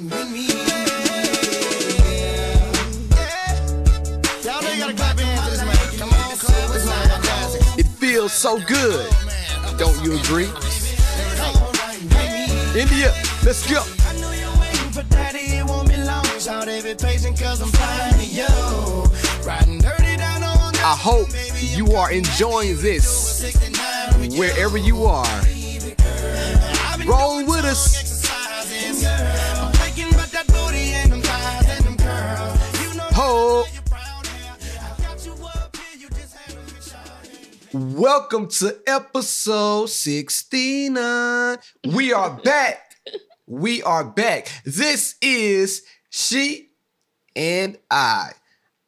with me. Y'all know you gotta clap your hands to this man. Come on, clap. This is fantastic. It feels so good. Don't you agree? India, let's go. I know you're waiting for daddy, it won't be long. Shout every patient cause I'm finding you. Riding dirty down on I hope you are enjoying this wherever you are. Roll with us. Welcome to episode 69. We are back. We are back. This is She and I.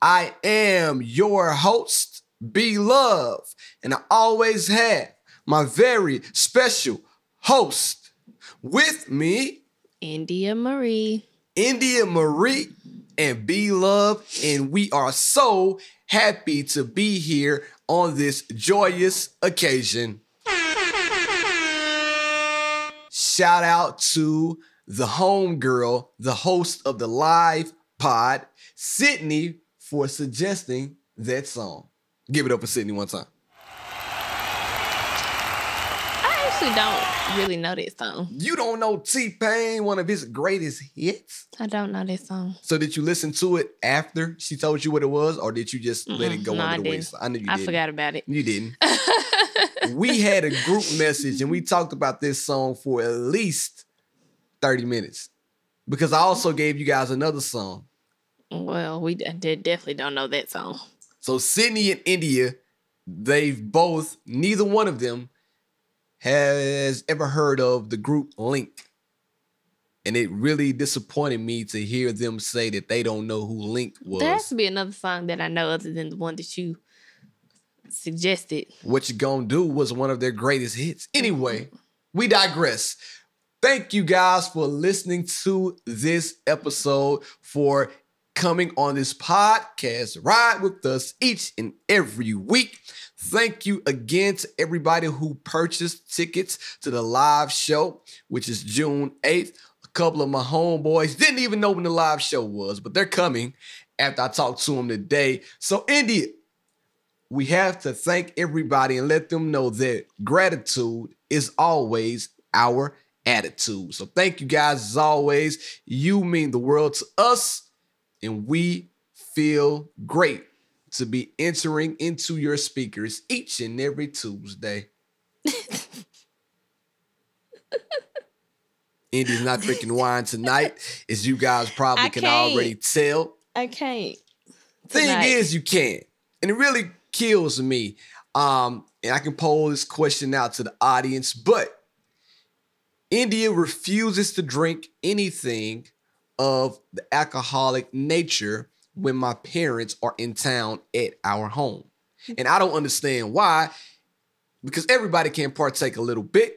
I am your host, Be Love, and I always have my very special host with me, India Marie. India Marie and Be Love, and we are so happy to be here on this joyous occasion. Shout out to the homegirl, the host of the live pod, Sydney, for suggesting that song. Give it up for Sydney one time. I actually don't really know this song. You don't know T Pain, one of his greatest hits. I don't know that song. So did you listen to it after she told you what it was, or did you just let it go No, I under the waist? I knew you I didn't. forgot about it. You didn't. we had a group message and we talked about this song for at least 30 minutes. Because I also gave you guys another song. Well, we d- did definitely don't know that song. So Sydney and India, they've both, neither one of them has ever heard of the group Link. And it really disappointed me to hear them say that they don't know who Link was. There has to be another song that I know other than the one that you suggested. What You Gonna Do was one of their greatest hits. Anyway, we digress. Thank you guys for listening to this episode, for coming on this podcast, ride with us each and every week. Thank you again to everybody who purchased tickets to the live show, which is June 8th. A couple of my homeboys didn't even know when the live show was, but they're coming after I talked to them today. So, India, we have to thank everybody and let them know that gratitude is always our attitude. So thank you guys as always. You mean the world to us, and we feel great to be entering into your speakers each and every Tuesday. Indy's not drinking wine tonight, as you guys probably I can can't. already tell I can't. thing tonight. is you can't, and it really kills me um and i can pose this question out to the audience but india refuses to drink anything of the alcoholic nature when my parents are in town at our home. Hmm. And i don't understand why because everybody can partake a little bit.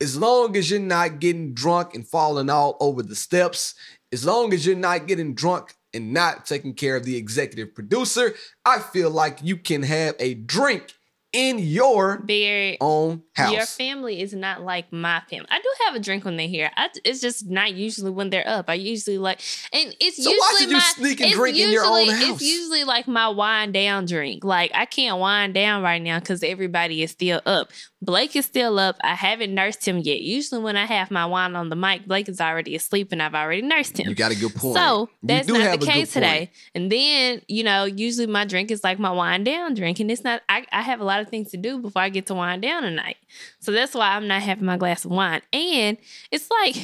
As long as you're not getting drunk and falling all over the steps, as long as you're not getting drunk and not taking care of the executive producer, I feel like you can have a drink in your Very. own house. Your family is not like my family. I do have a drink when they're here. I, it's just not usually when they're up. I usually like, and it's So usually why should you my, sneak and drink in your own usually- house? It's usually like my wind down drink. Like I can't wind down right now because everybody is still up. Blake is still up. I haven't nursed him yet. Usually when I have my wine on the mic, Blake is already asleep and I've already nursed him. you got a good point. So that's not the case today. And then, you know, usually my drink is like my wind down drink. And it's not, I, I have a lot of things to do before I get to wind down tonight. So that's why I'm not having my glass of wine. And it's like,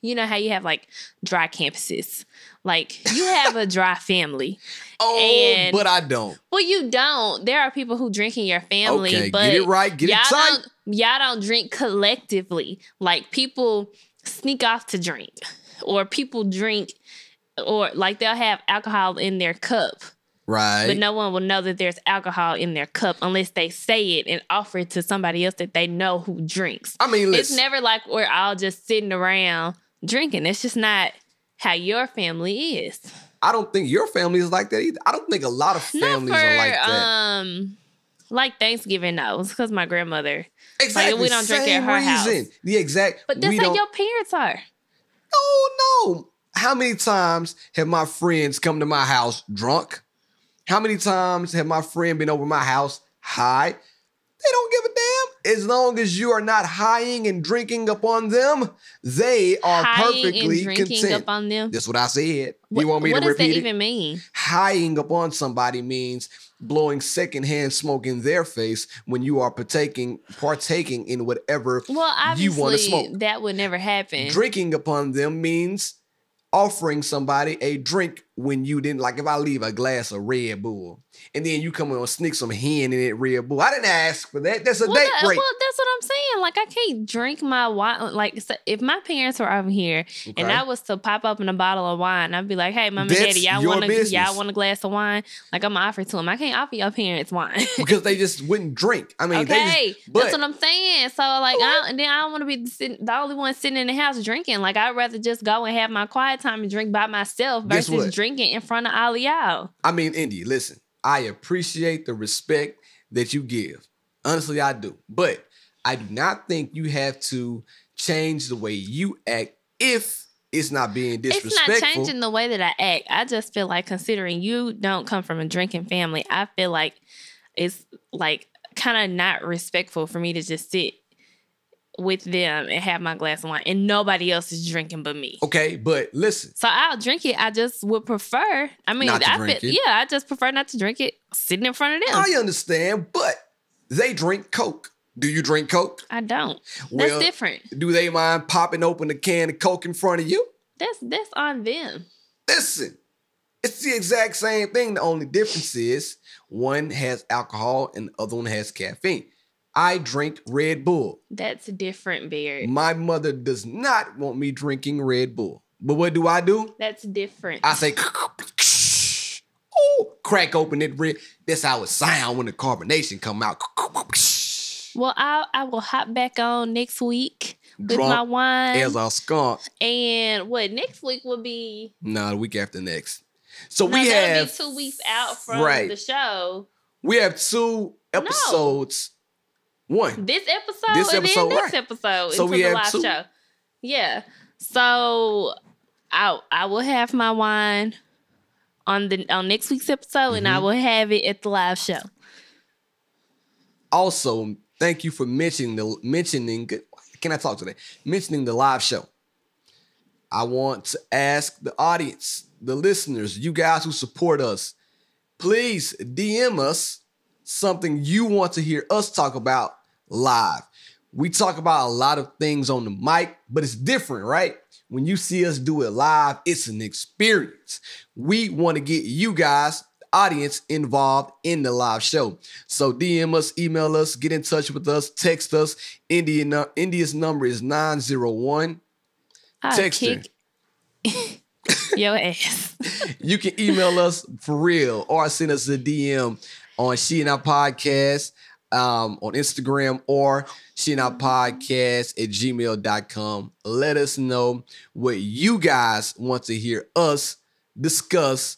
you know how you have like dry campuses. Like you have a dry family. Oh, and- but I don't. Well, you don't. There are people who drink in your family, Okay, but get it right, get it y'all tight. Don't, y'all don't drink collectively. Like people sneak off to drink, or people drink, or like they'll have alcohol in their cup, Right. but no one will know that there's alcohol in their cup unless they say it and offer it to somebody else that they know who drinks. I mean, It's never like we're all just sitting around drinking. It's just not how your family is. I don't think your family is like that either. I don't think a lot of families for are like that. um like Thanksgiving no, it's because my grandmother. exactly. we don't drink at her house. reason. The exact. But that's how your parents are. Oh no. How many times have my friends come to my house drunk? How many times have my friend been over my house high? They don't give a damn. As long as you are not highing and drinking upon them, they are perfectly and drinking content. up on them. That's what I said. You want me to repeat it? what to does that repeat it? even mean? Highing upon somebody means blowing secondhand smoke in their face when you are partaking partaking in whatever Well, you want to obviously smoke. that would never happen. Drinking upon them means offering somebody a drink when you didn't like if I leave a glass of Red Bull and then you come and sneak some hen in that Red Bull. I didn't ask for that. That's a well, date that- break. well, that's what I'm saying. Like, I can't drink my wine. Uh, like, so if my parents were over here and I was to pop open a bottle of wine, I'd be like, "Hey, mom and daddy, y'all want a y'all want a glass of wine?" Like, I'm gonna offer it to them. I can't offer your parents wine. because they just wouldn't drink. I mean, they okay, just, but that's what I'm saying. So like, I don't, and then I don't want to be sitting, the only one sitting in the house drinking. Like, I'd rather just go and have my quiet time and drink by myself versus what? Drinking in front of y'all. I mean, Indy, listen, I appreciate the respect that you give. Honestly, I do. But I do not think you have to change the way you act if it's not being disrespectful. It's not changing the way that I act. I just feel like considering you don't come from a drinking family, I feel like it's like kind of not respectful for me to just sit with them and have my glass of wine and nobody else is drinking but me. Okay, but listen, So I'll drink it. I just would prefer. I mean, Not to I drink feel, it. yeah, I just prefer not to drink it sitting in front of them. I understand, but they drink Coke. Do you drink Coke? I don't. That's Well, different. Do they mind popping open a can of Coke in front of you? That's that's on them. Listen, it's the exact same thing. The only difference is one has alcohol and the other one has caffeine. I drink Red Bull. That's different, Beard. My mother does not want me drinking Red Bull. But what do I do? That's different. I say, oh, crack open it red. That's how it sound when the carbonation come out. well, I I will hop back on next week with Drunk my wine. As a skunk. And what next week will be? Nah, the week after next. So no, we have two weeks out from right. the show. we have two episodes. One. This episode, This and episode, then next episode So into we the have live two. show. Yeah. So I I will have my wine on the on next week's episode, and I Mm-hmm. will have it at the live show. Also, thank you for mentioning the mentioning. Can I talk today? Mentioning the live show. I want to ask the audience, the listeners, you guys who support us, please DM us something you want to hear us talk about live. We talk about a lot of things on the mic, but it's different, right? When you see us do it live, it's an experience. We want to get you guys, audience, involved in the live show. So DM us, email us, get in touch with us, text us. India, India's number is 901 I'll Text kick your ass. you can email us for real or send us a DM on She and I Podcast um, on Instagram or She and I Podcast at gmail.com. Let us know what you guys want to hear us discuss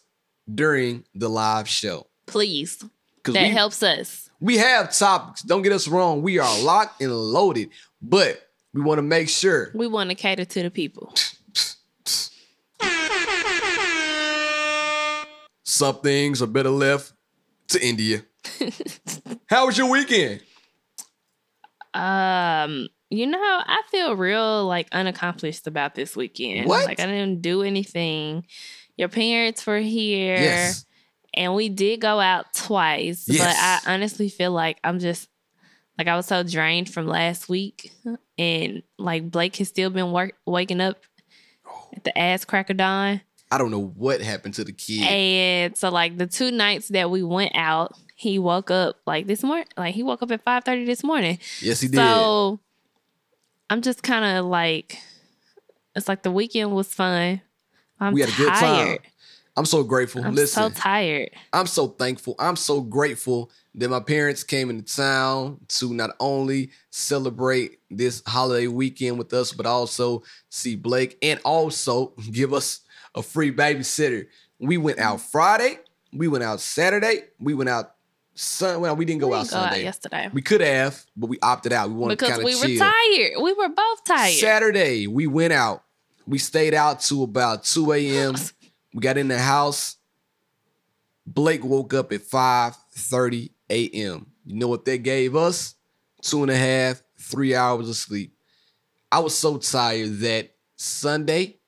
during the live show. Please. That we, helps us. we have topics. Don't get us wrong. We are locked and loaded, but we want to make sure We want to cater to the people. some things are better left to India. How was your weekend? Um, you know, I feel real like unaccomplished about this weekend. What? Like I didn't do anything. Your parents were here. Yes. And we did go out twice, Yes. but I honestly feel like I'm just like I was so drained from last week, and like Blake has still been work waking up at the ass crack of dawn, I don't know what happened to the kid. and so like the two nights that we went out, he woke up like this morning, like he woke up at five thirty this morning. yes, he did. So I'm just kind of like, it's like the weekend was fun. I'm we had a good tired. time. I'm so grateful. I'm Listen, so tired. I'm so thankful. I'm so grateful that my parents came into town to not only celebrate this holiday weekend with us, but also see Blake and also give us a free babysitter. We went out Friday. We went out Saturday. We went out Sun. Well, we didn't go We out didn't go out Sunday. yesterday we could have, but we opted out. We wanted to because kind we of were tired. We were both tired. Saturday, we went out We stayed out to about 2 a.m. We got in the house. Blake woke up at 5:30 a.m. You know what that gave us? Two and a half, three hours of sleep. I was so tired that Sunday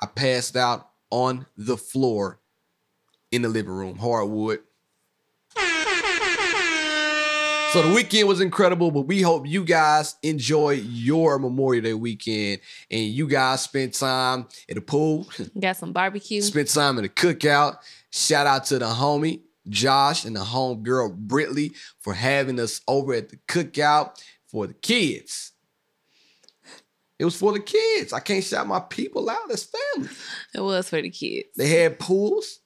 I passed out on the floor in the living room, hardwood. So the weekend was incredible, but we hope you guys enjoy your Memorial Day weekend and you guys spent time at the pool, Got some barbecue. spent time at the cookout. Shout out to the homie Josh and the home girl Britley for having us over at the cookout for the kids. It was for the kids. I can't shout my people out as family. It was for the kids. They had pools.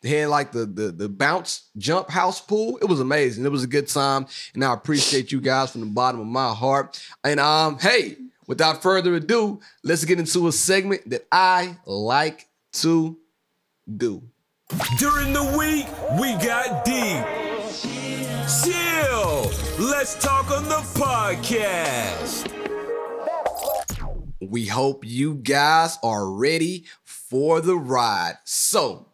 They had like the, the the bounce jump house pool. It was amazing. It was a good time, and I appreciate you guys from the bottom of my heart. And um, hey, without further ado, let's get into a segment that I like to do. During the week, we got deep. Chill. Let's talk on the podcast. We hope you guys are ready for the ride. So,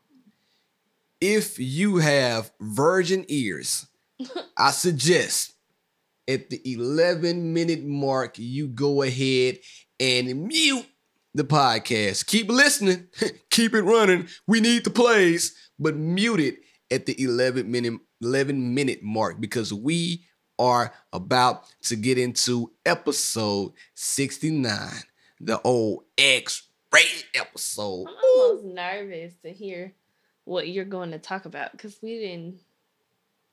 if you have virgin ears, I suggest at the 11 minute mark, you go ahead and mute the podcast. Keep listening, keep it running. We need the plays, but mute it at the 11 minute 11 minute mark because we are about to get into episode 69, the old X rated episode. I'm almost nervous to hear what you're going to talk about because we didn't.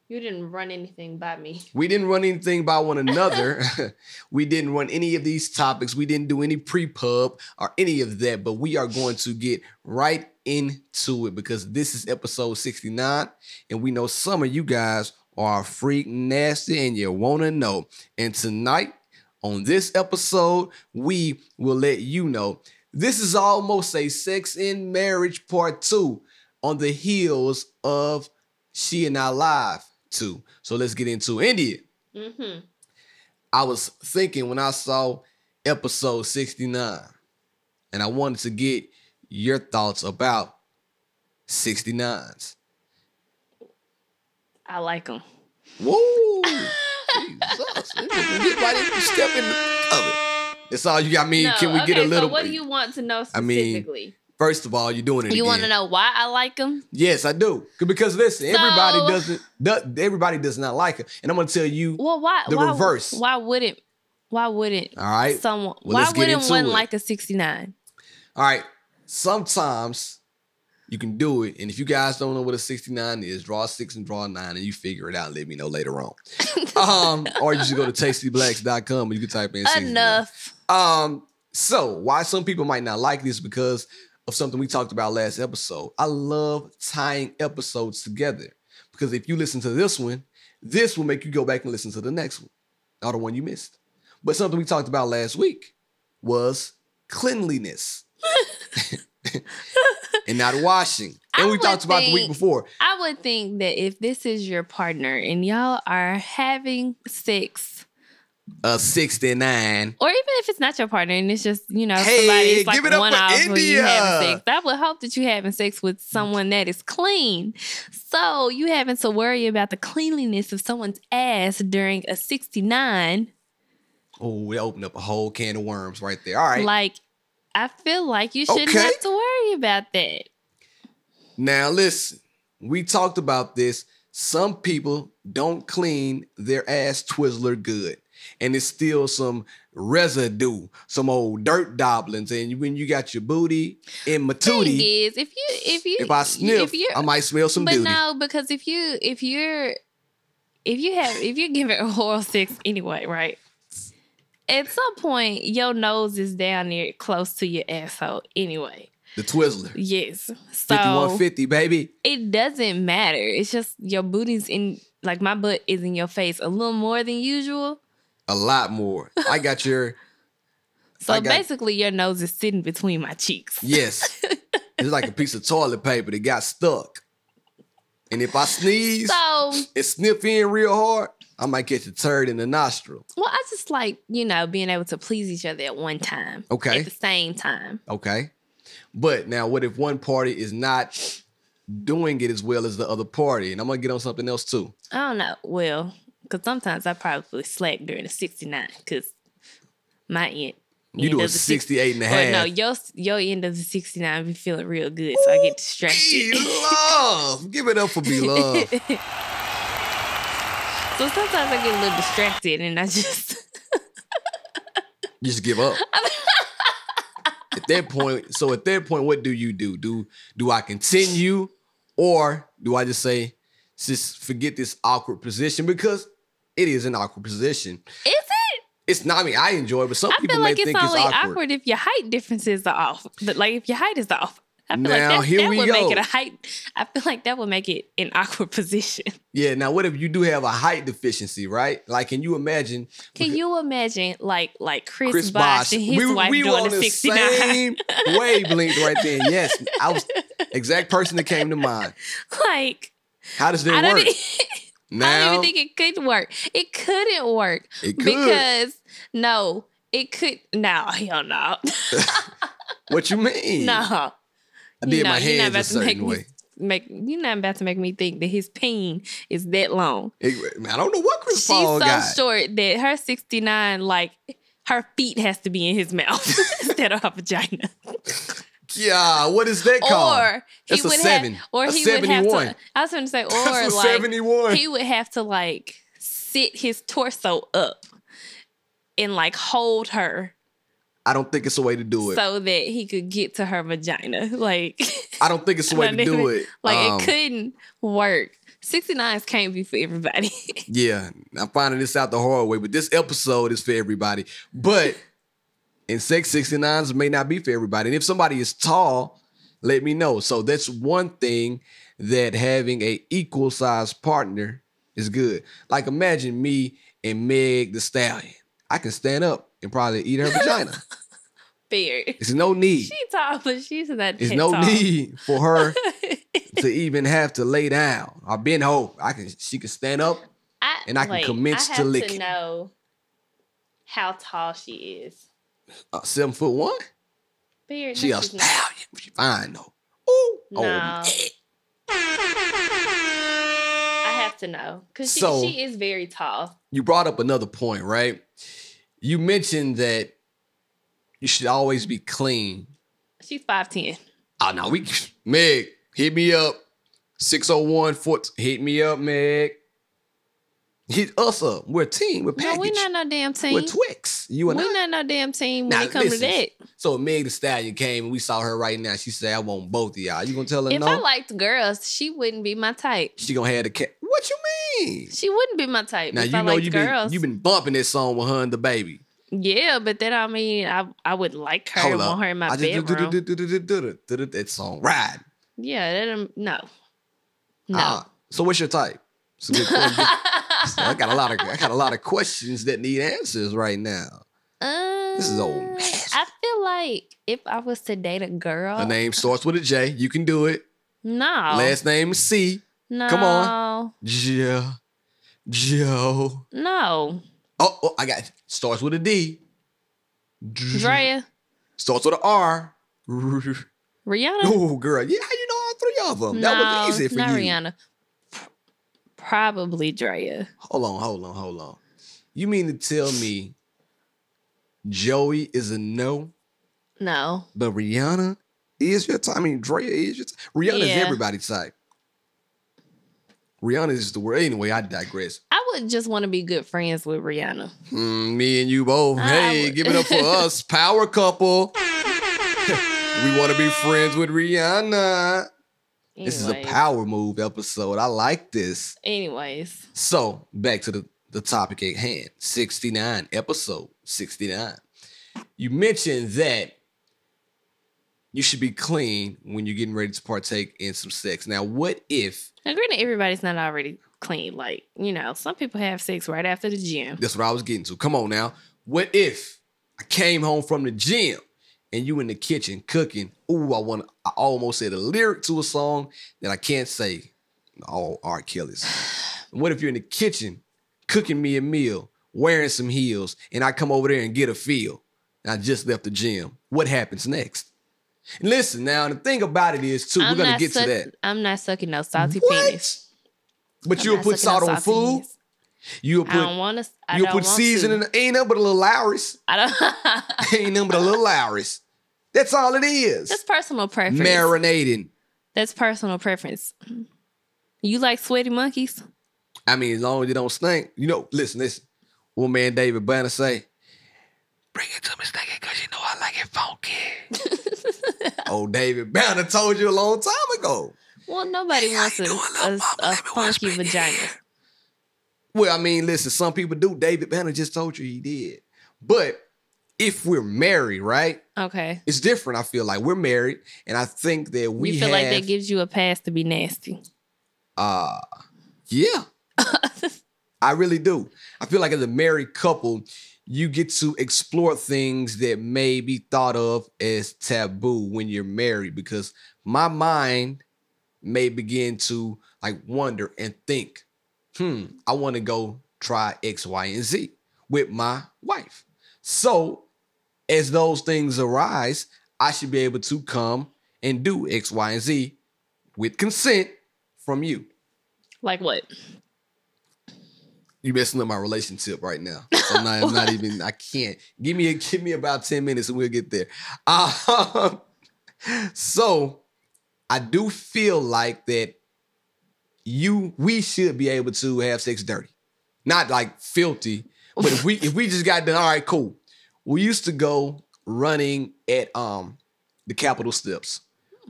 You didn't run anything by me. We didn't run anything by one another. we didn't run any of these topics. We didn't do any pre-pub or any of that, but we are going to get right into it because this is episode 69 and we know some of you guys are freak nasty and you want to know. And tonight on this episode, we will let you know. This is almost a sex in marriage part 2 on the heels of She and I Live 2. So let's get into India. Mm-hmm. I was thinking when I saw episode 69, and I wanted to get your thoughts about 69s. I like them. Whoa! Jesus. Get right in, step in the of it. That's all you got. I mean, can we get a little So what do you want to know I mean, specifically? First of all, you're doing it you want to know why I like them? Yes, I do. Because listen, everybody doesn't. do- everybody does not like it, and I'm going to tell you. Well, why? The why, reverse. Why wouldn't? Why wouldn't All right. someone? Well, why wouldn't one it. like a 69? All right. Sometimes you can do it. And if you guys don't know what a 69 is, draw a six and draw a nine and you figure it out. Let me know later on. um, or you just go to tastyblacks.com and you can type in 69. Enough. Um, so why some people might not like this because of something we talked about last episode. I love tying episodes together because if you listen to this one, this will make you go back and listen to the next one, or the one you missed. But something we talked about last week was cleanliness and not washing. I And we would talked about the week before. I would think that if this is your partner and y'all are having sex, Uh, 69. or even if it's not your partner and it's just you know Hey, somebody it's like it one off when you having sex. I would hope that you having sex with someone that is clean. So you having to worry about the cleanliness of someone's ass during a sixty nine. Oh, we opened up a whole can of worms right there. All right. Like I feel like you shouldn't Okay. have to worry about that. Now, listen, we talked about this. Some people don't clean their ass Twizzler good, and it's still some residue, some old dirt doblins. And when you got your booty in my tootie, is, if you if you if I sniff, if I might smell some but duty. no, because if you if you're if you have if you're giving oral sex anyway, right? At some point, your nose is down there close to your asshole anyway. the Twizzler, Yes. So fifty, baby. it doesn't matter. It's just your booty's in like my butt is in your face a little more than usual. A lot more. I got your So got- basically your nose is sitting between my cheeks. yes. it's like a piece of toilet paper that got stuck. And if I sneeze So and sniff in real hard, I might get the turd in the nostril. Well, I just like, you know, being able to please each other at one time. Okay. At the same time. Okay. But now, what if one party is not doing it as well as the other party? And I'm gonna get on something else too. I don't know. Well, because sometimes I probably slack during the 69 because my end. You end do a of 68 and a half. no, your, your end of the 69 be feeling real good, so I get distracted. Be love. Give it up for be love. So sometimes I get a little distracted and I just Just give up. at that point, so at that point, what do you do? Do do I continue, or do I just say, just forget this awkward position because it is an awkward position. Is it? It's not. I mean, I enjoy, it, but some I people feel may it's think only it's awkward. awkward. if your height differences are off. But like if your height is off. I feel Now, like that, here that we would go. make it a height. I feel like that would make it an awkward position. Yeah. Now, what if you do have a height deficiency, right? Like, can you imagine Can you imagine like like Chris, Chris Bosh, and his we wife we doing the the 69? same wavelength right then. Yes, I was exact person that came to mind. like How does that I work? E- I now don't even think it could work. It couldn't work it could. because no, it could no, hell no. what you mean? no. I did no, my you're not hands a to make certain me way. make you're not about to make me think that his peen is that long. It- I don't know what Chris She's Paul so got. short that her 69, like her feet has to be in his mouth instead of her vagina. Yeah, what is that called? Or he That's a would seven. have or A he would have 71. to I was gonna say, or That's like 71. he would have to like sit his torso up and like hold her I don't think it's a way to do it. so that he could get to her vagina. Like I don't think it's a way to do it. Like Um, it couldn't work. 69s can't be for everybody. Yeah, I'm finding this out the hard way, but this episode is for everybody. But in sex 69s may not be for everybody. And if somebody is tall, let me know. So that's one thing that having a equal size partner is good. Like imagine me and Meg the Stallion. I can stand up and probably eat her vagina. Fair. There's no need. She tall, but she's that no tall. need for her to even have to lay down. I've been hope. I can she can stand up. I, and I can wait, commence I to have lick to know how tall she is. Uh, seven foot one. Fair. She a stallion. She fine though. Ooh. No. Oh, I have to know because she, So- she is very tall. you brought up another point, right? You mentioned that you should always be clean. She's five ten. Oh no, we Meg, hit me up. 601 foot. Hit me up, Meg. He's us up. We're a team. We're package. No, we're not no damn team. We're Twix. You and we're I. not no damn team when now, it comes to that. So Meg the Stallion came and we saw her right now. She said, "I want both of y'all." You gonna tell her if no? I liked girls, she wouldn't be my type. She gonna have the cat. What you mean? She wouldn't be my type. Now you I know you girls. been You been bumping this song with her and the baby. Yeah, but then I mean, I I would like her Hold and want her in my I bedroom. That song, ride. Yeah, that um, no, no. Uh, so what's your type? It's a good. So I got a lot of I got a lot of questions that need answers right now. This is old Uh. I feel like if I was to date a girl, Her name starts with a J. You can do it. no, Last name is C. no, come on. Joe. Joe. no, Oh, oh, I got it. Starts with a D. Dr- Drea, Starts with an R. Rihanna. Oh, girl. Yeah, how you know all three of them? that no, was easy for not you. Rihanna. Probably Drea. Hold on, hold on, hold on. You mean to tell me Joey is a no, No, but Rihanna is your type? I mean, Drea is your type. Rihanna is Yeah. everybody's type. Rihanna is the word. Anyway, I digress. I would just want to be good friends with Rihanna. Hmm, me and you both. I hey, would- give it up for us, power couple. we want to be friends with Rihanna. This is a power move episode. I like this. Anyways, So back to the, the topic at hand 69, episode 69. You mentioned that you should be clean when you're getting ready to partake in some sex. Now, what if now granted, everybody's not already clean. Like you know, some people have sex right after the gym. that's what I was getting to? Come on now. What if I came home from the gym and you in the kitchen cooking? Ooh, I want I almost said a lyric to a song that I can't say. All R. Kelly's. what if you're in the kitchen cooking me a meal, wearing some heels, and I come over there and get a feel. I just left the gym. What happens next? And listen, now the thing about it is too, I'm we're gonna get suck- to that. I'm not sucking no salty What? penis. But I'm you'll put salt no on food. penis. You'll put. I don't want to. I you'll don't put seasoning. Ain't nothing but a little Lawry's. I don't. Ain't nothing but a little Lawry's. That's all it is. That's personal preference. Marinating. That's personal preference. You like sweaty monkeys? I mean, as long as it don't stink. You know, listen, listen. One man David Banner say? Bring it to me stinking because you know I like it funky. oh, David Banner told you a long time ago. Well, nobody Hey, wants a, a, a funky whisper in your vagina. Well, I mean, listen, some people do. David Banner just told you he did. But if we're married, right? Okay. It's different. I feel like we're married, and I think that we you feel have, like that gives you a pass to be nasty. Uh, yeah. I really do. I feel like as a married couple, you get to explore things that may be thought of as taboo when you're married because my mind may begin to like wonder and think, hmm, I want to go try X, Y, and Z with my wife. So as those things arise, I should be able to come and do X, Y, and Z with consent from you. Like what? You messing up my relationship right now. So I'm not, I'm not even. I can't. Give me a, give me about ten minutes and we'll get there. Um, so I do feel like that you we should be able to have sex dirty, not like filthy. But if we if we just got done, all right, cool. We used to go running at um the Capitol Steps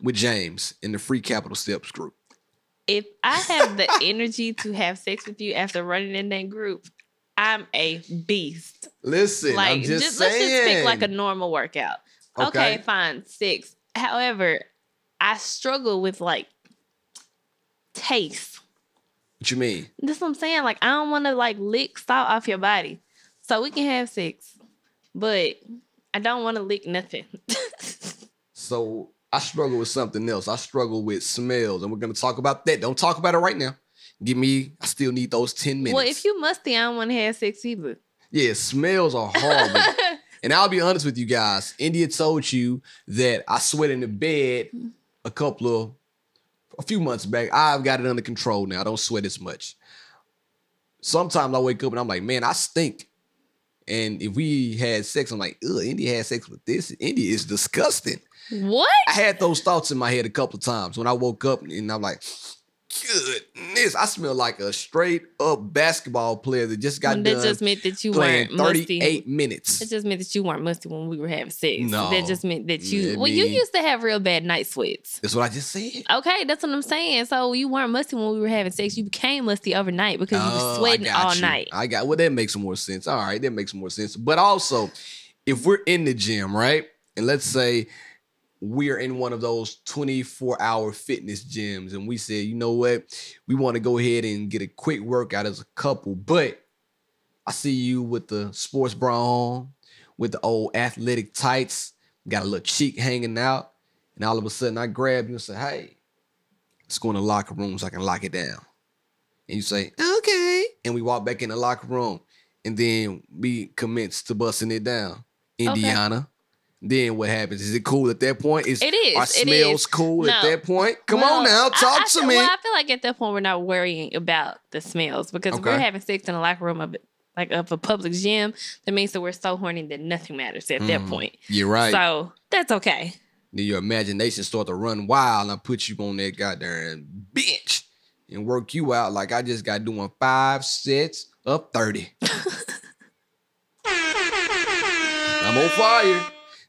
with James in the Free Capitol Steps group. If I have the energy to have sex with you after running in that group, I'm a beast. Listen, like I'm just, just, saying. let's just pick like a normal workout. Okay. Okay. fine, six. However, I struggle with like taste. What you mean? That's what I'm saying. Like I don't want to like lick salt off your body, so we can have sex, but I don't want to lick nothing. So I struggle with something else. I struggle with smells, and we're gonna talk about that. Don't talk about it right now. Give me. I still need those ten minutes. well, if you musty, I don't want to have sex either. yeah, smells are horrible. and I'll be honest with you guys. India told you that I sweat in the bed a couple of a few months back. I've got it under control now. I don't sweat as much. Sometimes I wake up and I'm like, man, I stink. And if we had sex, I'm like, ugh, India had sex with this. India is disgusting. What? I had those thoughts in my head a couple of times when I woke up and I'm like, goodness, I smell like a straight up basketball player that just got that done just meant that you weren't musty. 38 minutes. That just meant that you weren't musty when we were having sex. No. That just meant that you. It well, you used to have real bad night sweats. That's what I just said. Okay, that's what I'm saying. So you weren't musty when we were having sex. You became musty overnight because you Oh, were I sweating all you. night. I got well, that makes more sense. All right, that makes more sense. But also, if we're in the gym, right? And let's say we're in one of those 24 hour fitness gyms, and we said, you know what, we want to go ahead and get a quick workout as a couple, but I see you with the sports bra on, with the old athletic tights, got a little cheek hanging out, and all of a sudden I grab you and say, hey, let's go in the locker room so I can lock it down. And you say, okay. And we walk back in the locker room. And then we commence to busting it down. Indiana. Then what happens? Is it cool at that point? Is It is, Are it smells is. cool at that point? Come Well, on now, talk I to feel- me. Well, I feel like at that point we're not worrying about the smells because if we're having sex in the locker room of like of a public gym. That means that we're so horny that nothing matters at that Mhm. point. You're right. So that's okay. then your imagination start to run wild and I put you on that goddamn bench and work you out like I just got doing five sets of 30. I'm on fire.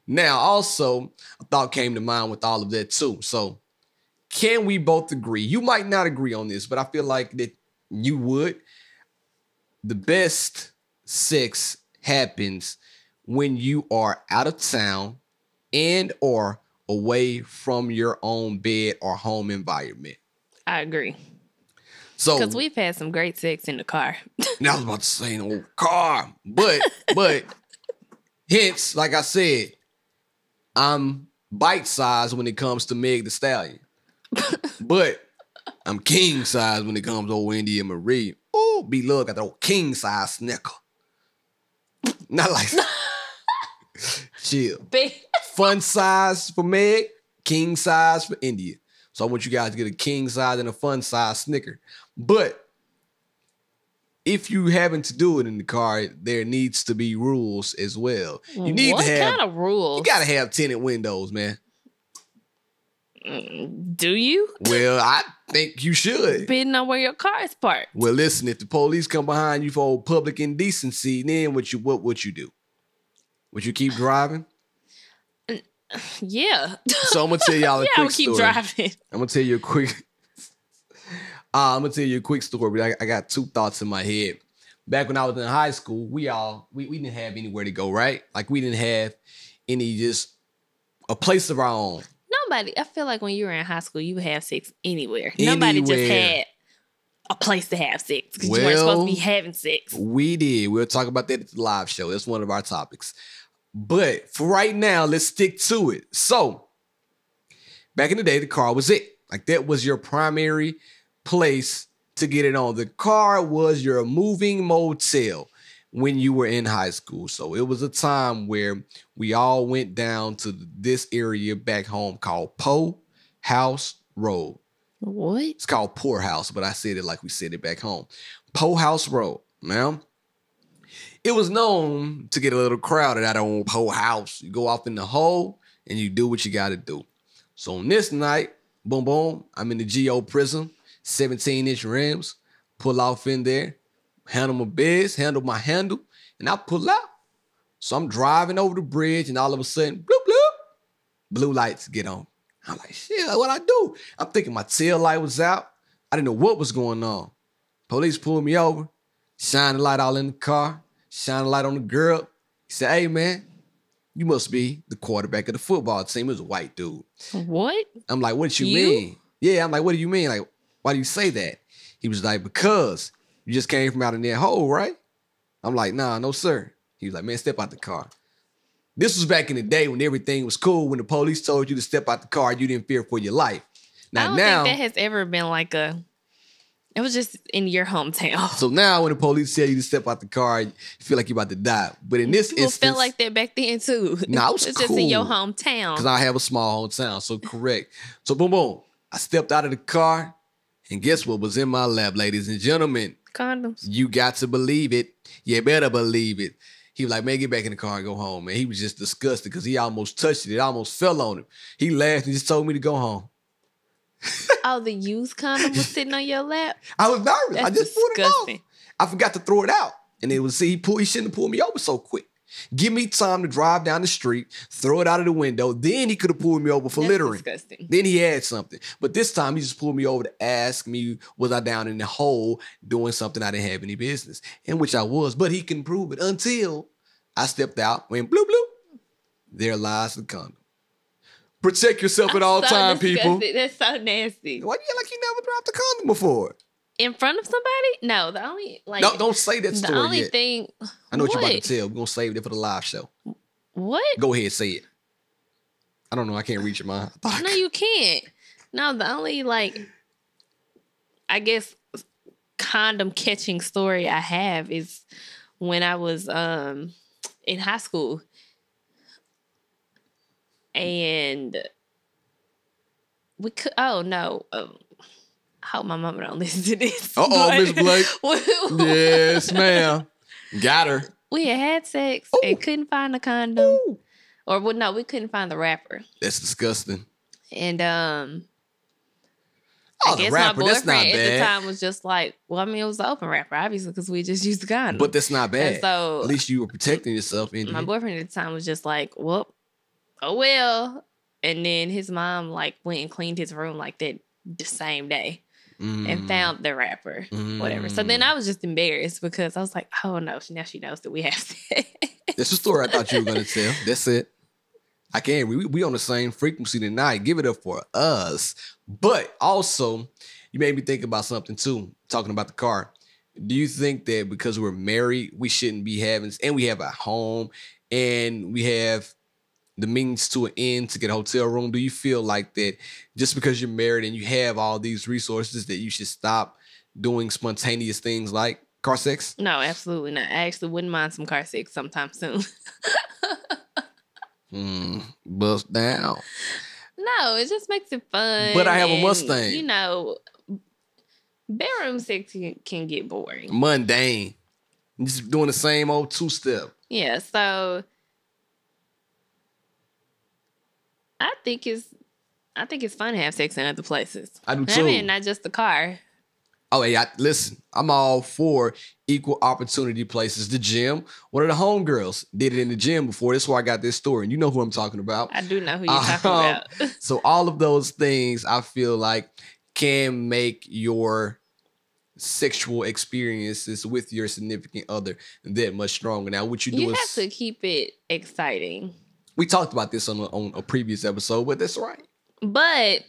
Now, also, a thought came to mind with all of that too. So, can we both agree? You might not agree on this, but I feel like that you would. The best sex happens when you are out of town and or away from your own bed or home environment. I agree. So Because we've had some great sex in the car. now I was about to say no car, but but hence, like I said, I'm bite size when it comes to Meg the Stallion, but I'm king size when it comes to old India Marie. Ooh, Oh, B Love got that old king size snicker. Not like chill. Big. Fun size for Meg, king size for India. So I want you guys to get a king size and a fun size snicker. But if you having to do it in the car, there needs to be rules as well. You need what to have kind of rules? you gotta have tinted windows, man. Mm, do you? Well, I think you should. Depending on where your car is parked. Well, listen, if the police come behind you for public indecency, then what you what would you do? Would you keep driving? Yeah. So I'm gonna tell y'all a yeah, I quick would keep story. driving. I'm gonna tell you a quick. Uh, I'm gonna tell you a quick story, but I, I got two thoughts in my head. Back when I was in high school, we all we, we didn't have anywhere to go, right? Like we didn't have any just a place of our own. Nobody. I feel like when you were in high school, you would have sex anywhere. Nobody just had a place to have sex because you weren't supposed to be having sex. We did. We'll talk about that at the live show. That's one of our topics. But for right now, let's stick to it. So, back in the day, the car was it. Like that was your primary place to get it on. The car was your moving motel when you were in high school. So it was a time where we all went down to this area back home called Poe House Road. What? It's called Poor House, but I said it like we said it back home. Poe House Road. Now, it was known to get a little crowded out on Poe House. You go off in the hole and you do what you got to do. So on this night, boom, boom, I'm in the Geo Prizm, 17 inch rims, pull off in there, handle my biz, handle my handle, and I pull out. So I'm driving over the bridge, and all of a sudden, bloop, bloop, blue lights get on. I'm like, shit, what I do? I'm thinking my tail light was out. I didn't know what was going on. Police pulled me over, shine the light all in the car, shine the light on the girl. He said, hey man, you must be the quarterback of the football team. It was a white dude. What? I'm like, what you, You? mean? Yeah, I'm like, what do you mean? Like, why do you say that? He was like, because you just came from out in that hole, right? I'm like, nah, no, sir. He was like, man, step out the car. This was back in the day when everything was cool. When the police told you to step out the car, you didn't fear for your life. I Now, don't now, think that has ever been like a. It was just in your hometown. so now when the police tell you to step out the car, you feel like you're about to die. But in this People instance, felt like that back then too. Nah, it was it's just in your hometown. because I have a small hometown. So correct. So boom, boom. I stepped out of the car, and guess what was in my lap, ladies and gentlemen? Condoms. You got to believe it. You better believe it. He was like, man, get back in the car and go home, And He was just disgusted because he almost touched it. It almost fell on him. He laughed and just told me to go home. Oh, the used condom was sitting on your lap. I was nervous. I That's just pulled it disgusting. off. I forgot to throw it out. And it was see, he pulled, he shouldn't have pulled me over so quick. Give me time to drive down the street, throw it out of the window. Then he could have pulled me over for That's littering. disgusting. Then he had something. But this time he just pulled me over to ask me, was I down in the hole doing something I didn't have any business? In which I was, but he can prove it until I stepped out, went bloop bloop. There lies the condom. Protect yourself at all So time, people. That's so nasty. Why do you like you never dropped a condom before? In front of somebody? No, the only like No, don't say that story. the only yet. thing. I know what, you're about to tell. We're gonna save it for the live show. What? Go ahead, say it. I don't know. I can't reach your mind. I thought I No, you can't. No, the only like, I guess, condom catching story I have is when I was um in high school, and we could. Oh no. Um, hope my mama don't listen to this. Uh-oh, Miss Blake. yes, ma'am. Got her. We had had sex and couldn't find the condom, or well, no, we couldn't find the wrapper, That's disgusting. and um. Oh, I guess rapper. my That's boyfriend at the time was just like, well, I mean, it was the open wrapper, obviously, because we just used the condom. But that's not bad. And so At least you were protecting yourself. In my boyfriend at the time was just like, well, oh well. And then his mom like went and cleaned his room like that the same day Mm. and found the rapper, whatever. So then I was just embarrassed because I was like, oh no, now she knows that we have sex. That's the story I thought you were gonna tell. That's it. I can't. We we on the same frequency tonight. Give it up for us. But also, you made me think about something too. Talking about the car. Do you think that because we're married, we shouldn't be having, and we have a home, and we have the means to an end to get a hotel room? Do you feel like that just because you're married and you have all these resources that you should stop doing spontaneous things like Car sex? No, absolutely not. I actually wouldn't mind some car sex sometime soon. Mm, bust down. no, it just makes it fun. But I have a Mustang. You know, bedroom sex can, can get boring. Mundane. Just doing the same old two step. Yeah, so I think it's I think it's fun to have sex in other places. I do I too. mean, not just the car. Oh, yeah. Listen, I'm all for equal opportunity places. The gym. One of the homegirls did it in the gym before. That's why I got this story. And you know who I'm talking about. I do know who you're talking Um, about. so all of those things I feel like can make your sexual experiences with your significant other that much stronger. Now, what you do is you is have to keep it exciting. We talked about this on a, on a previous episode, but that's right. But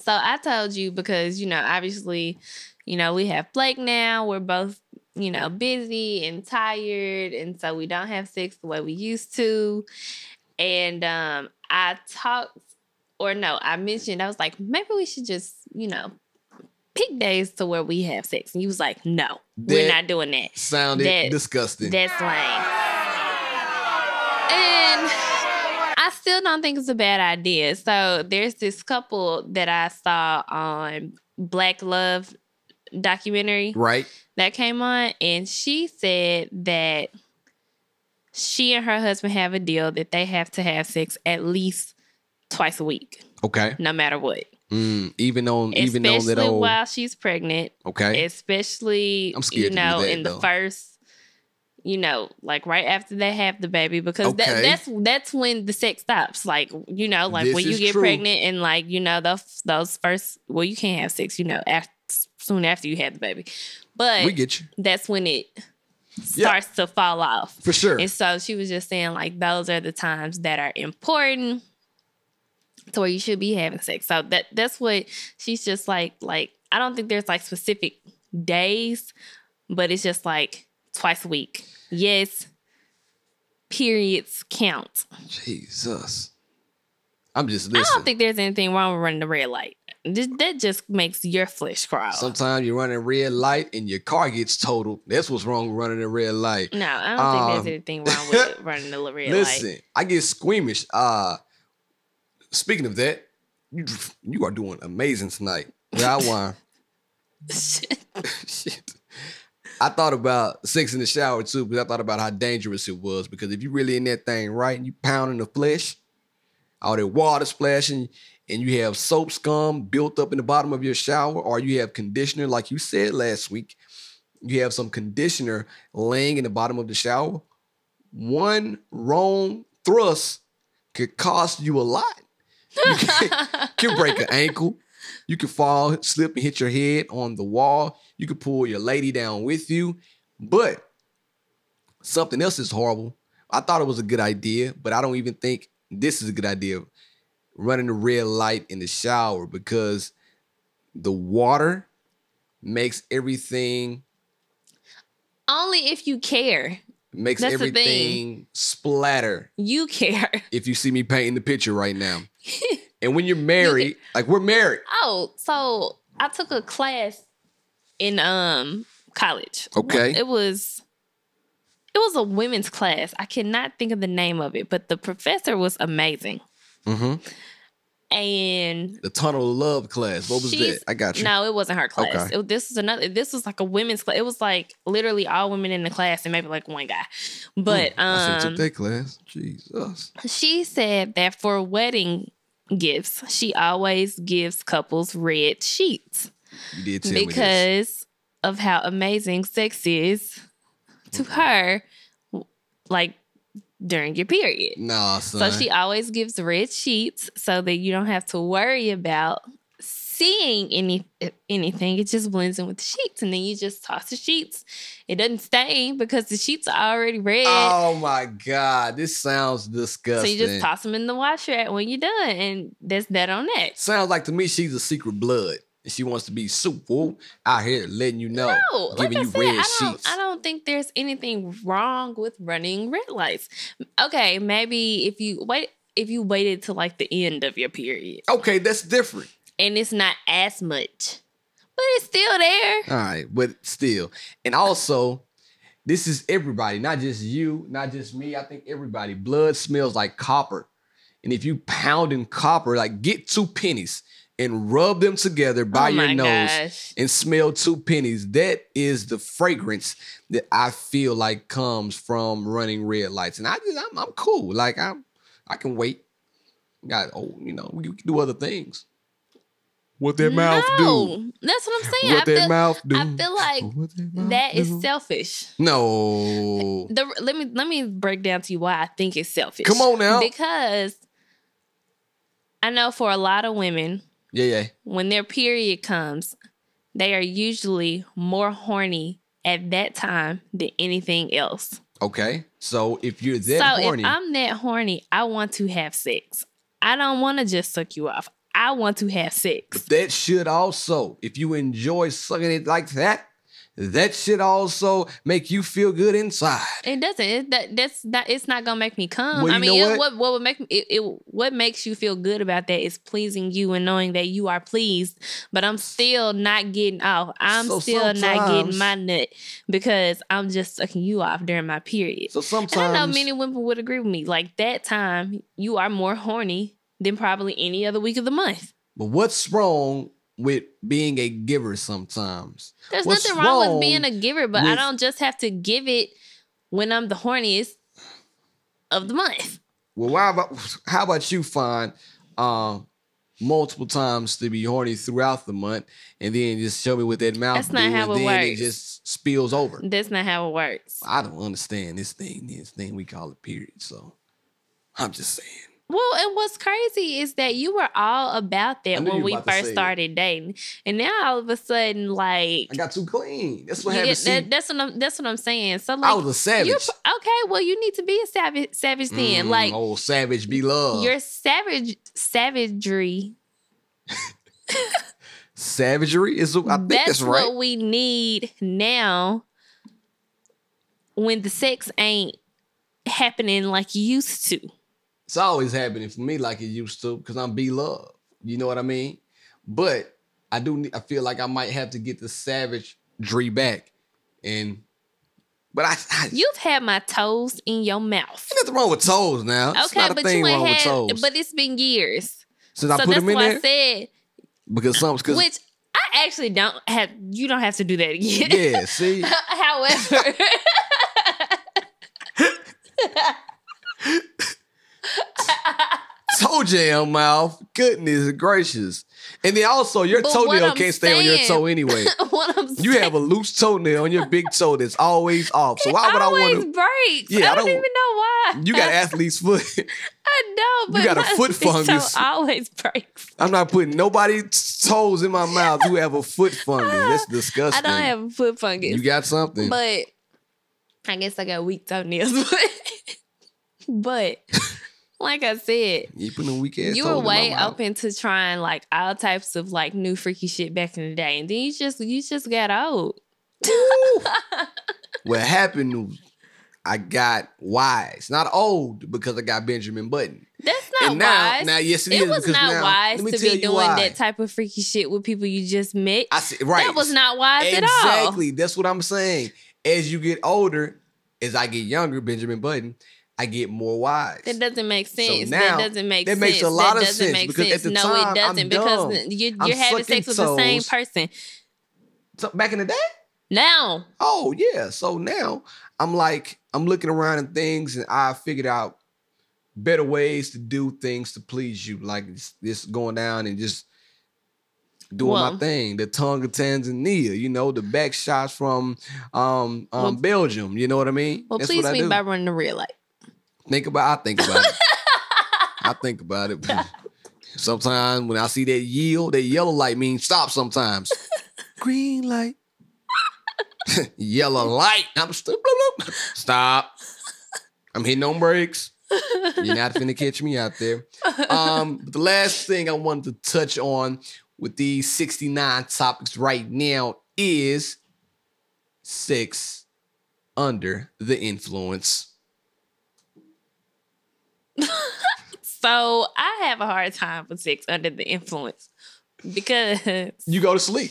so I told you because, you know, obviously, you know, we have Blake now. We're both, you know, busy and tired. And so we don't have sex the way we used to. And um I talked or no, I mentioned, I was like, maybe we should just, you know, pick days to where we have sex. And he was like, no, we're not doing that. Sounded That- disgusting. That's lame. And I still don't think it's a bad idea. So there's this couple that I saw on Black Love documentary right? that came on, and she said that she and her husband have a deal that they have to have sex at least twice a week, Okay. no matter what. Mm, even on even on Especially that old while she's pregnant, okay. especially I'm scared you to do know that, in the first you know like right after they have the baby because Okay. that, that's that's when the sex stops like you know like This when you get true. pregnant and like you know those those first well you can't have sex you know after, soon after you have the baby but we get you. that's when it Yeah. starts to fall off For sure. and so she was just saying like those are the times that are important to where you should be having sex. So that that's what she's just like like I don't think there's like specific days, but it's just like twice a week. Yes. Periods count. Jesus. I'm just I don't think there's anything wrong with running the red light. That just makes your flesh crawl. Sometimes you're running red light and your car gets totaled. That's what's wrong with running a red light. no, I don't think Um, there's anything wrong with running the red Listen, light. Listen, I get squeamish. Uh speaking of that, you you are doing amazing tonight. Red wine. Shit. Shit. I thought about sex in the shower too, because I thought about how dangerous it was. Because if you really in that thing right and you pounding the flesh, all that water splashing, and you have soap scum built up in the bottom of your shower, or you have conditioner, like you said last week, you have some conditioner laying in the bottom of the shower. One wrong thrust could cost you a lot. You can, can break an ankle. You can fall, slip, and hit your head on the wall. You could pull your lady down with you. But something else is horrible. I thought it was a good idea, but I don't even think this is a good idea. Running the red light in the shower because the water makes everything Only if you care. makes That's everything splatter. You care. If you see me painting the picture right now. and when you're married, like we're married. Oh, so I took a class in um college. Okay. It was it was a women's class. I cannot think of the name of it, but the professor was amazing. Mm-hmm. And The tunnel of love class. What was that? I got you. No, it wasn't her class. Okay. It- this was another. This was like a women's class. It was like literally all women in the class and maybe like one guy. But I should um, took that class. Jesus. she said that for wedding gifts, she always gives couples red sheets. You did tell me this. because of how amazing sex is to her, like during your period. Nah, son. So she always gives red sheets so that you don't have to worry about seeing any eh, anything. It just blends in with the sheets, and then you just toss the sheets. It doesn't stain because the sheets are already red. Oh my God. This sounds disgusting. so you just toss them in the washer when you're done, and that's that on that. Sounds like to me she's a secret blood. And she wants to be super out here letting you know. No, like giving I you said, red I don't, sheets. I don't think there's anything wrong with running red lights. Okay, maybe if you wait, if you waited to like the end of your period, Okay, that's different. and it's not as much, But it's still there. All right, but still. And also, this is everybody, not just you, not just me. I think everybody. Blood smells like copper. And if you pound in copper, like get two pennies and rub them together by oh your nose gosh. and smell two pennies. That is the fragrance that I feel like comes from running red lights. And I just I'm, I'm cool. Like I'm I can wait. Got oh, you know, we can do other things. What that mouth do? That's what I'm saying. What I that feel, mouth do? I feel like that mouth that is do? selfish. No. The, let me let me break down to you why I think it's selfish. Come on now. Because I know for a lot of women, Yeah, yeah. when their period comes, they are usually more horny at that time than anything else. Okay. So if you're that so horny, if I'm that horny, I want to have sex. I don't want to just suck you off. I want to have sex. that should also, if you enjoy sucking it like that, that should also make you feel good inside. It doesn't. It, that, that's that. It's not gonna make me come. Well, I mean, it, what? what what would make me? It, it what makes you feel good about that is pleasing you and knowing that you are pleased. But I'm still not getting off. I'm So still not getting my nut because I'm just sucking you off during my period. So sometimes And I know many women would agree with me. Like that time, you are more horny than probably any other week of the month. But what's wrong with being a giver sometimes? There's What's nothing wrong, wrong with being a giver, but I don't just have to give it when I'm the horniest of the month. Well, why about how about you find um multiple times to be horny throughout the month and then just show me what that mouth That's not do, how and it then it just spills over. That's not how it works. I don't understand this thing, this thing we call a period. So I'm just saying. Well, and what's crazy is that you were all about that when we first started dating, and now all of a sudden, like, I got too clean. That's what happened. that- that's what I'm. That's what I'm saying. So, like, I was a savage. okay. Well, you need to be a savage, savage then. Mm, like, old savage be loved. your savage savagery. Savagery is. I think that's that's, right. what we need now. When the sex ain't happening like used to. It's always happening for me like it used to because I'm B Love. You know what I mean? But I do. need- I feel like I might have to get the savagery back, and but I. I You've had my toes in your mouth. Ain't nothing wrong with toes now. It's Okay, not a but thing you wrong ain't with had. toes. But it's been years, Since I put them in why there I said. because some because Which I actually don't have. You don't have to do that again. yeah. See, However, toe jam mouth. Goodness gracious! And then also your But toenail can't stay on your toe anyway. what I'm You saying, have a loose toenail on your big toe that's always off. So why would I want to? breaks. Yeah, I I don't, don't- even know why. You got athlete's foot. I know, but you got a foot big toe fungus. always breaks. I'm not putting nobody's toes in my mouth who have a foot fungus. That's disgusting. I don't have a foot fungus, You got something. but I guess I got weak toenails. but like I said, you putting a weak ass you were way open to trying like all types of like new freaky shit back in the day, and then you just you just got old. What happened was I got wise, not old because I got Benjamin Button. That's not and now, wise. now yes, it it is, was not now- wise to be doing why. that type of freaky shit with people you just met. I see, right. That was not wise at all. Exactly. That's what I'm saying. As you get older, as I get younger, Benjamin Button, I get more wise. That doesn't make sense. now, that doesn't make sense. that sense. makes a lot that of doesn't sense make because at sense. the no, time, it I'm doesn't dumb. because you're, you're having sex with the same person. So back in the day? Now, Oh yeah. So now I'm like, I'm looking around and things, and I figured out better ways to do things to please you, like this, going down and just doing Well- my thing. The tongue of Tanzania, you know, the back shots from um, um Well- Belgium. You know what I mean? well, That's please me by running the red light. Think about. I think about it. I think about it. Sometimes when I see that yield, that yellow light means stop. Sometimes green light, yellow light. I'm st- bloop, bloop. stop. I'm hitting on brakes. You're not finna catch me out there. Um, but the last thing I wanted to touch on with these 69 topics right now is sex under the influence. So I have a hard time with sex under the influence because You go to sleep.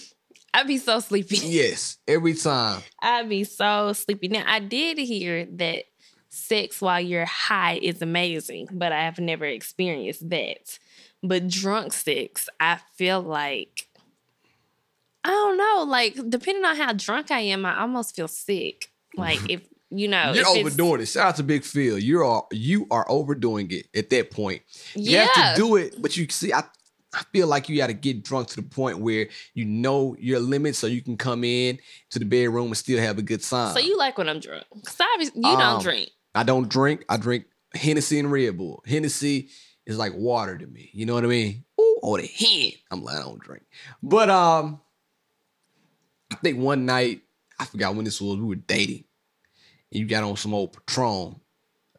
I'd be so sleepy. Yes, every time. I'd be so sleepy. Now, I did hear that sex while you're high is amazing, but I have never experienced that. But drunk sex, I feel like, I don't know, like, depending on how drunk I am, I almost feel sick. Like, if, you know, You're overdoing it. Shout out to Big Phil. You're all, you are overdoing it at that point. You Yeah. have to do it, but you see, I I feel like you got to get drunk to the point where you know your limits, so you can come in to the bedroom and still have a good time. So you like when I'm drunk? Because obviously you Um, don't drink. I don't drink. I drink Hennessy and Red Bull. Hennessy is like water to me. You know what I mean? Ooh, oh, the hen. I'm like, I don't drink. But um, I think one night, I forgot when this was, we were dating. You got on some old Patron.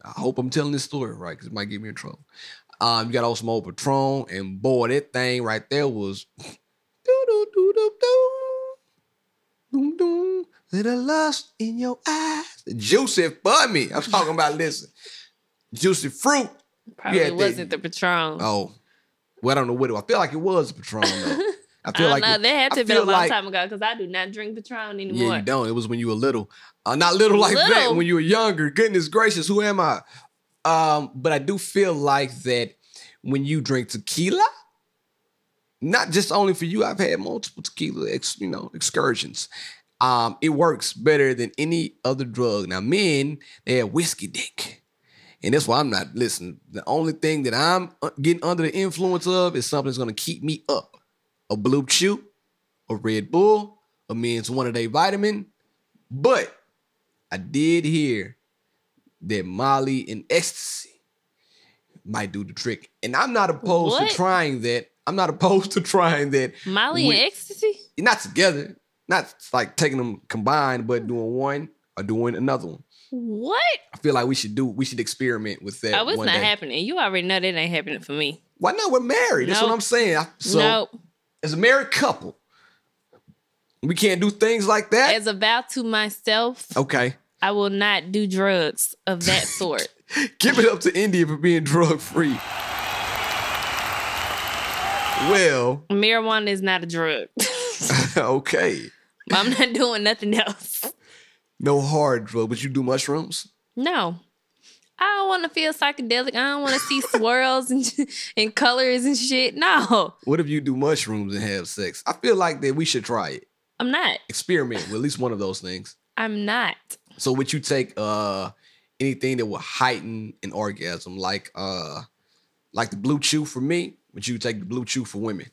I hope I'm telling this story right, because it might get me in trouble. Um, you got on some old Patron, and boy, that thing right there was Doom, doom, little lust in your eyes. Juicy for me. I'm talking about listen. Juicy fruit. Probably wasn't the Patron. Oh, well, I don't know what it was. I feel like it was a Patron though. I I feel don't like know. That had to have been a feel long like- time ago because I do not drink Patron anymore. Yeah, anymore. you don't. It was when you were little. Uh, not little like that. When you were younger. Goodness gracious, who am I? Um, but I do feel like that when you drink tequila, not just only for you, I've had multiple tequila, ex, you know, excursions. Um, it works better than any other drug. Now, men, they have whiskey dick. And that's why I'm not listening. The only thing that I'm uh, getting under the influence of is something that's gonna keep me up. A BlueChew, a Red Bull, a men's one a day vitamin. But I did hear that Molly and ecstasy might do the trick. And I'm not opposed What? to trying that. I'm not opposed to trying that. Molly with- and ecstasy? not together, not like taking them combined, but doing one or doing another one. What? I feel like we should do. We should experiment with that. Oh, it's not day. happening. You already know that ain't happening for me. Why not? We're married. That's what I'm saying. I- So nope. As a married couple, we can't do things like that. As a vow to myself, okay. I will not do drugs of that sort. Give it up to India for being drug free. Well, Marijuana is not a drug. okay. I'm not doing nothing else. No hard drug, but you do mushrooms? No. I don't want to feel psychedelic. I don't want to see swirls and, and colors and shit. No, What if you do mushrooms and have sex? I feel like that we should try it. I'm not. Experiment with at least one of those things. I'm not. So would you take uh anything that will heighten an orgasm, like uh like the BlueChew for me? Would you take the BlueChew for women?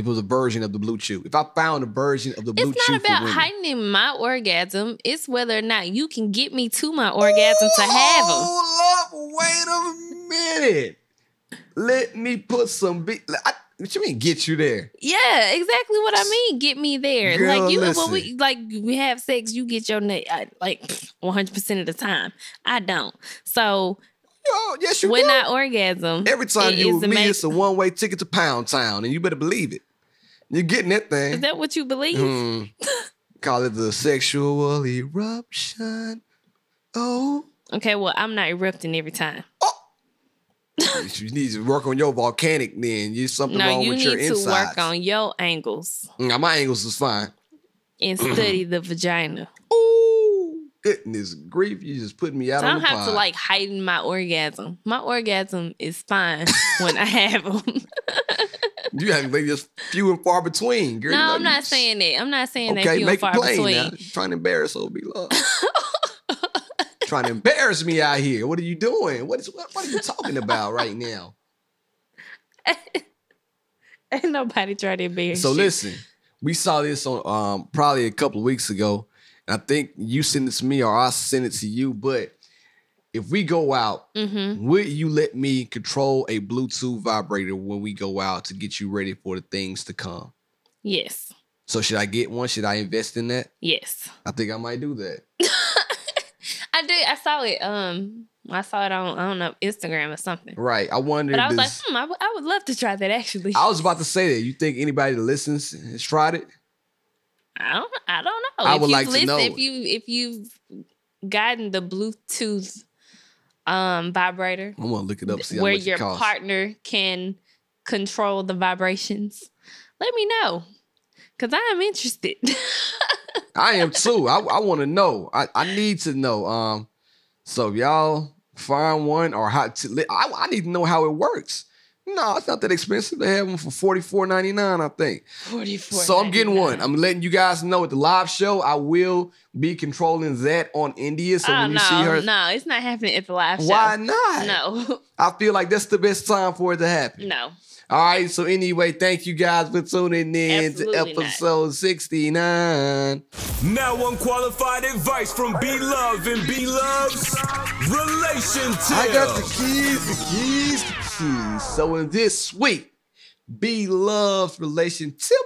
If it was a version of the BlueChew. If I found a version of the blue It's chew not for about heightening my orgasm. It's whether or not you can get me to my orgasm to have them. Hold up, wait a minute. Let me put some beat. I, what you mean get you there? Yeah, exactly what I mean. Get me there. Girl, like you, when we like we have sex, you get your nut like 100 percent of the time. I don't. So Oh, yes, you when do. I orgasm, Every time it you with me, it's a one way ticket to Pound Town, and you better believe it. You're getting that thing. Is that what you believe? Hmm. Call it the sexual eruption. Oh. Okay, well I'm not erupting every time. you need to work on your volcanic then. You something No, wrong you with your insides. No, you need to work on your angles Now, my angles is fine. and study the vagina. Ooh, goodness grief. You just put me out So I don't have to pod. like heighten my orgasm. My orgasm is fine when I have them. You have maybe just few and far between. Girl. no, You know, I'm not saying that. I'm not saying that Okay, few and make it far plain between. now. You're trying to embarrass old B Love. trying to embarrass me out here. What are you doing? What is what, what are you talking about right now? Ain't nobody trying to embarrass So you. listen, we saw this on um probably a couple of weeks ago, and I think you sent it to me or I sent it to you. But if we go out, Mm-hmm. would you let me control a Bluetooth vibrator when we go out to get you ready for the things to come? Yes. So should I get one? Should I invest in that? Yes. I think I might do that. I did. I saw it. Um, I saw it on I don't know Instagram or something. Right. I wonder. But I was like, hmm, I would- love to try that actually. I was about to say that. You think anybody that listens has tried it? I don't. I don't know. I if would like to listened- know. if you if you've gotten the Bluetooth um vibrator I'm gonna look it up. See how where your costs. partner can control the vibrations. let me know. Cause I am interested. I am too. I, I want to know. I, I need to know. Um, so if y'all find one or how to, I, I need to know how it works. No, it's not that expensive. They have them for forty four ninety nine, I think. 44. So I'm getting one. I'm letting you guys know at the live show. I will be controlling that on India. So oh when ah, you no, see her, no, it's not happening at the live show. why not? No, I feel like that's the best time for it to happen. no. All right. So anyway, thank you guys for tuning in Absolutely to not. episode sixty nine. Now unqualified advice from B Love and B Love's Relation Tips. I got the keys, the keys, the keys. So in this week, B Love's relation tip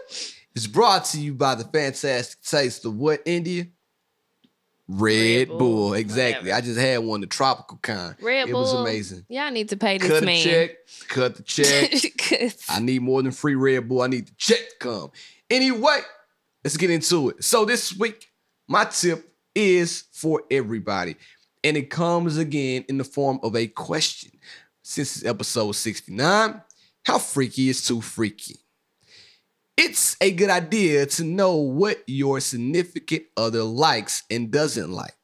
is brought to you by the fantastic taste of what India? Red, Red Bull. Bull, Exactly. whatever. I just had one, the tropical kind. Red it Bull. was amazing. Y'all need to pay this Cut man. check, cut the check. I need more than free Red Bull. I need the check to come. Anyway, let's get into it. So this week, my tip is for everybody. And it comes again in the form of a question. Since it's episode 69, how freaky is too freaky? It's a good idea to know what your significant other likes and doesn't like.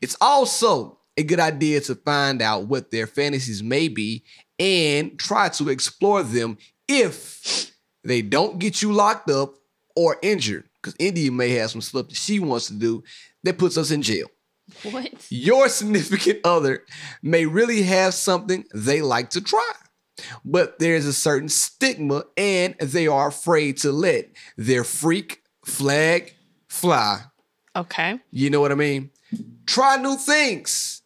It's also a good idea to find out what their fantasies may be and try to explore them if they don't get you locked up or injured. Because India may have some stuff that she wants to do that puts us in jail. What? Your significant other may really have something they like to try, but there's a certain stigma and they are afraid to let their freak flag fly. Okay. You know what I mean? Try new things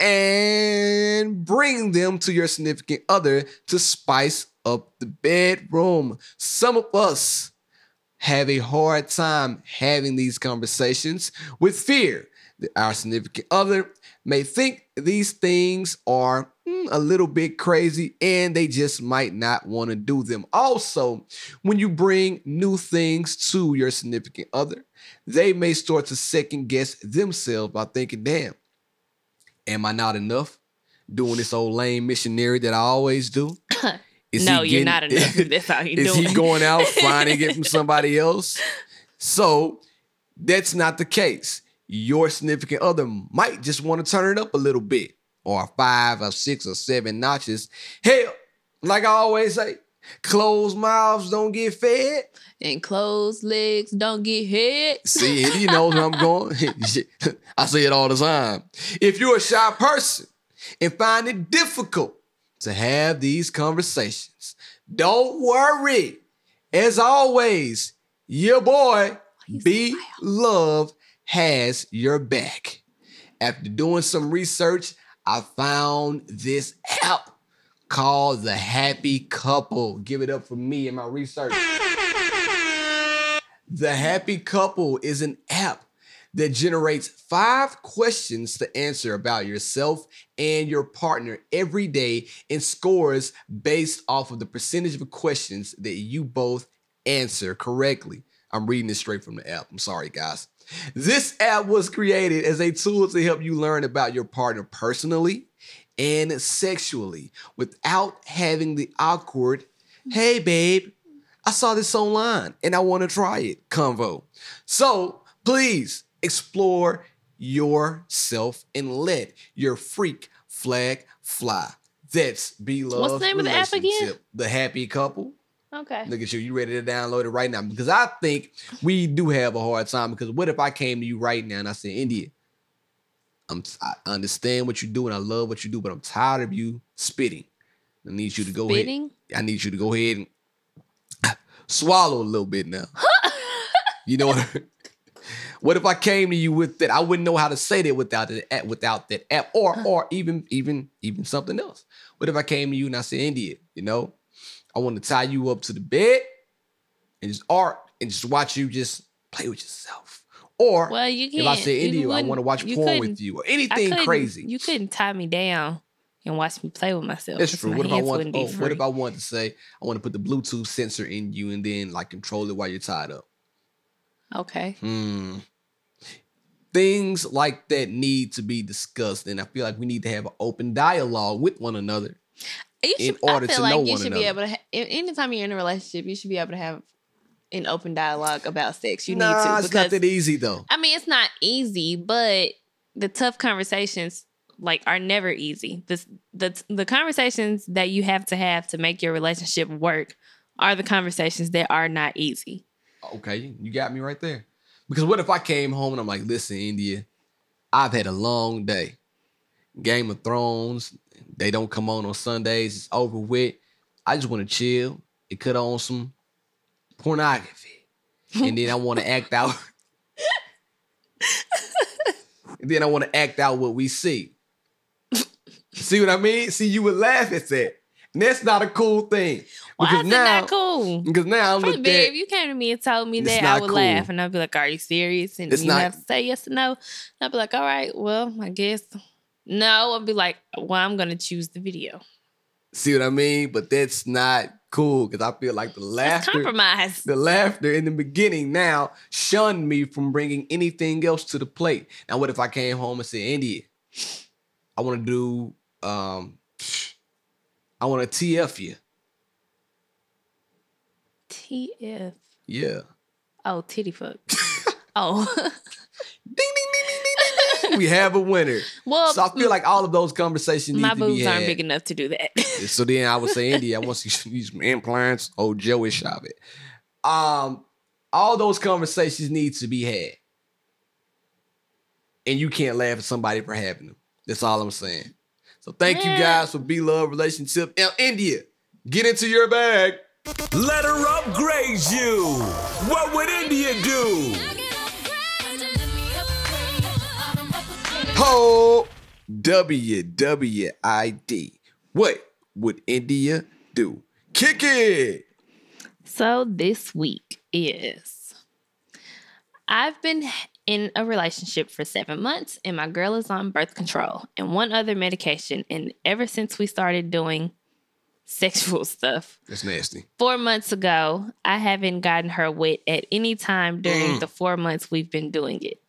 and bring them to your significant other to spice up the bedroom. Some of us have a hard time having these conversations with fear our significant other may think these things are mm, a little bit crazy and they just might not want to do them. Also, when you bring new things to your significant other, they may start to second guess themselves by thinking, damn, am I not enough? Doing this old lame missionary that I always do? Is no, you're getting- not enough. That's all you're is doing. he going out finding it from somebody else? So that's not the case. Your significant other might just want to turn it up a little bit, or five, or six, or seven notches. Hell, like I always say, closed mouths don't get fed. and closed legs don't get hit. See, he knows where I'm going. I say it all the time. If you're a shy person and find it difficult to have these conversations, don't worry. As always, your boy B Love has your back. After doing some research, I found this app called The Happy Couple. Give it up for me and my research. The Happy Couple is an app that generates five questions to answer about yourself and your partner every day and scores based off of the percentage of questions that you both answer correctly. I'm reading this straight from the app. I'm sorry, guys. This app was created as a tool to help you learn about your partner personally and sexually without having the awkward, hey, babe, I saw this online and I want to try it convo. So please explore yourself and let your freak flag fly. That's B Love. What's the name of the app again? The happy couple. Okay. Look at you. You ready to download it right now? Because I think we do have a hard time. Because what if I came to you right now and I said, India, I'm I understand what you do and I love what you do, but I'm tired of you spitting. I need you to go Spitting? ahead. I need you to go ahead and swallow a little bit now. you know what? What if I came to you with that? I wouldn't know how to say that without that app, without that app, or or even even even something else. What if I came to you and I said, India, you know, I want to tie you up to the bed and just art and just watch you just play with yourself. Or Well, you if I can't. say you India, I want to watch porn with you or anything crazy. You couldn't tie me down and watch me play with myself. It's 'cause true. my What if I want? Oh, what if I want to say I want to put the Bluetooth sensor in you and then like control it while you're tied up? Okay. Hmm. things like that need to be discussed, and I feel like we need to have an open dialogue with one another. You in should, order I feel to like know you one should be able to. Ha- anytime you're in a relationship, you should be able to have an open dialogue about sex. You nah, need to it's not that easy though. I mean, it's not easy, but the tough conversations like are never easy. The the the conversations that you have to have to make your relationship work are the conversations that are not easy. Okay, you got me right there. Because what if I came home and I'm like, listen, India, I've had a long day. Game of Thrones, they don't come on on Sundays. It's over with. I just want to chill and cut on some pornography. And then I want to act out. and then I want to act out what we see. see what I mean? See, you would laugh at that. And that's not a cool thing. Why Because is now, it not cool? because now I'm Probably looking big. at If you came to me and told me that, I would cool. laugh and I'd be like, "Are you serious?" And It's you not- have to say yes or no. And I'd be like, "All right, well, I guess." No, I'd be like, "Well, I'm gonna choose the video." See what I mean? But that's not cool because I feel like the That's laughter, compromise. the laughter in the beginning now shunned me from bringing anything else to the plate. Now, what if I came home and said, India, I want to do, um, I want to TF you. TF. Yeah. Oh, titty fuck. oh, Ding, ding, we have a winner. well, So I feel like all of those conversations need my to be had. My boobs aren't big enough to do that. So then I would say, India, I want to see these implants. Oh, Joey shop it. Um, all those conversations need to be had. And you can't laugh at somebody for having them. That's all I'm saying. So thank you guys for B Love Relationship. Now, India, get into your bag. Let her upgrade you. What would India do? Ho WWID. What would India do? Kick it. So this week is I've been in a relationship for seven months and my girl is on birth control and one other medication. And ever since we started doing sexual stuff That's nasty. four months ago, I haven't gotten her wet at any time during mm. the four months we've been doing it.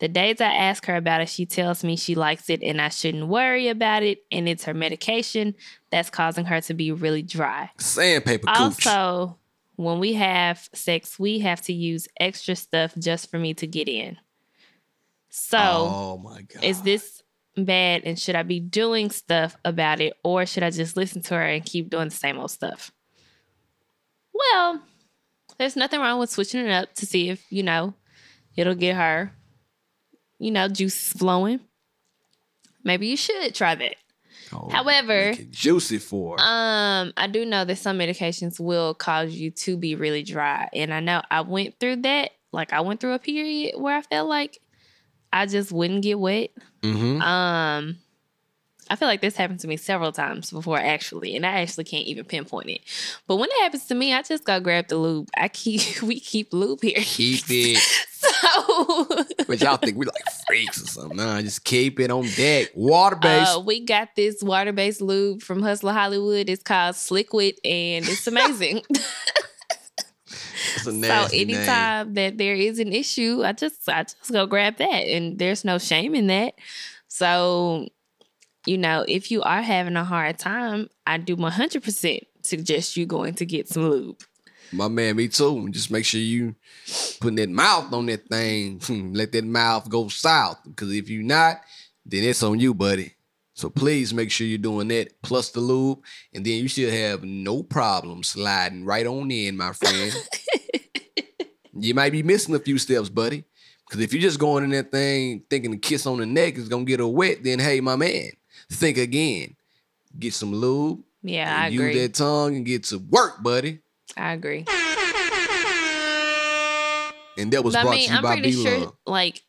The days I ask her about it, she tells me she likes it and I shouldn't worry about it. And it's her medication that's causing her to be really dry. Sandpaper cooch. Also, when we have sex, we have to use extra stuff just for me to get in. So, oh my God. is this bad and should I be doing stuff about it or should I just listen to her and keep doing the same old stuff? Well, there's nothing wrong with switching it up to see if, you know, it'll get her, you know, juices flowing. Maybe you should try that. Oh, However, juicy for. Um, I do know that some medications will cause you to be really dry. And I know I went through that. Like I went through a period where I felt like I just wouldn't get wet. mm-hmm. Um I feel like this happened to me several times before actually, and I actually can't even pinpoint it. But when it happens to me, I just go grab the lube. I keep we keep lube here. Keep it. But y'all think we like freaks or something. Nah, just keep it on deck. Water based. Uh, we got this water based lube from Hustler Hollywood. It's called Sliquid, and it's amazing. it's a so nasty name. anytime that there is an issue, I just I just go grab that, and there's no shame in that. So, you know, if you are having a hard time, I do 100 percent suggest you going to get some lube. My man, me too. Just make sure you putting that mouth on that thing. Let that mouth go south. Because if you not, then it's on you, buddy. So please make sure you're doing that plus the lube, and then you should have no problem sliding right on in, my friend. you might be missing a few steps, buddy. Because if you're just going in that thing thinking a kiss on the neck is gonna get her wet, then hey, my man, think again. Get some lube. Yeah, I agree. Use that tongue and get to work, buddy. I agree. And that was But brought I mean, to you I'm by pretty B sure, like,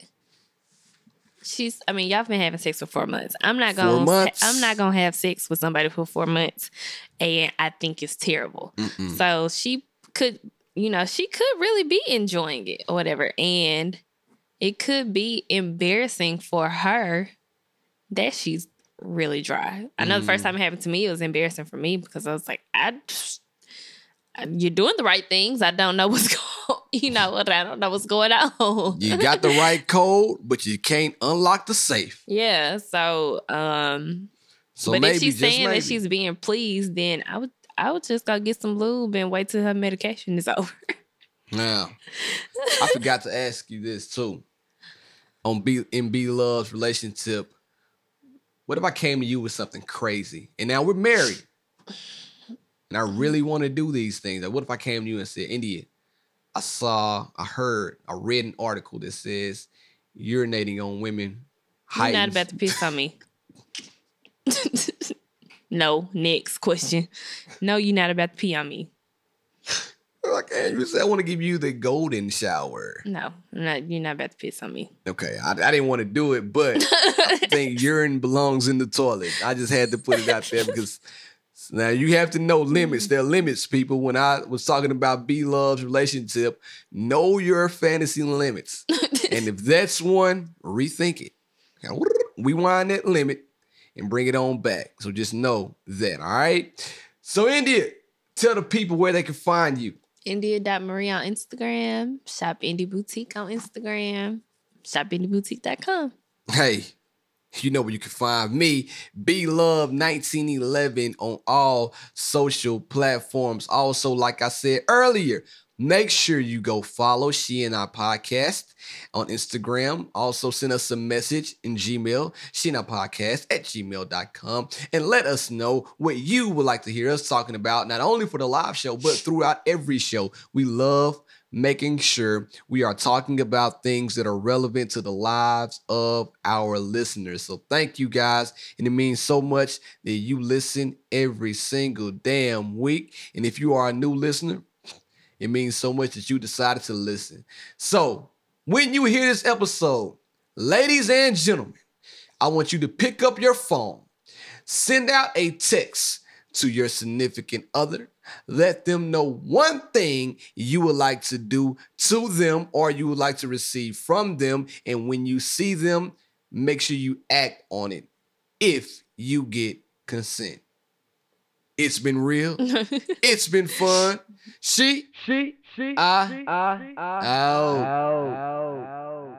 she's. I mean, y'all been having sex for four months. I'm not Four gonna. months? I'm not gonna have sex with somebody for four months, and I think it's terrible. Mm-mm. So she could, you know, she could really be enjoying it or whatever, and it could be embarrassing for her that she's really dry. I know the first Mm. time it happened to me, it was embarrassing for me because I was like, I. You're doing the right things. I don't know what's going you know what? I don't know what's going on. You got the right code, but you can't unlock the safe. yeah. So, um, So but maybe if she's saying maybe. that she's being pleased, then I would I would just go get some lube and wait till her medication is over. Now, I forgot to ask you this too. On B in B Love's relationship, what if I came to you with something crazy? And now we're married. And I really want to do these things. Like, what if I came to you and said, India, I saw, I heard, I read an article that says urinating on women You're not about to piss on me. no, next question. No, you're not about to pee on me. Like Andrew said, I want to give you the golden shower. No, I'm not, you're not about to piss on me. Okay, I, I didn't want to do it, but I think urine belongs in the toilet. I just had to put it out there because now you have to know mm-hmm. limits. There are limits, people. When I was talking about B Love's relationship, know your fantasy limits. and if that's one, rethink it. Rewind that limit and bring it on back. So just know that, all right? So, India, tell the people where they can find you. India.Marie on Instagram. Shop Indie Boutique on Instagram. ShopIndieBoutique.com. Hey, you know where you can find me, B Love 1911 on all social platforms. Also, like I said earlier, make sure you go follow She and I podcast on Instagram. Also, send us a message in Gmail, She and I podcast at gmail.com, and let us know what you would like to hear us talking about, not only for the live show, but throughout every show. We love making sure we are talking about things that are relevant to the lives of our listeners. So thank you guys. And it means so much that you listen every single damn week. And if you are a new listener, it means so much that you decided to listen. So when you hear this episode, ladies and gentlemen, I want you to pick up your phone, send out a text to your significant other. Let them know one thing you would like to do to them or you would like to receive from them. And when you see them, make sure you act on it if you get consent. It's been real. it's been fun. She, She, she, I, she, I, I, out. out.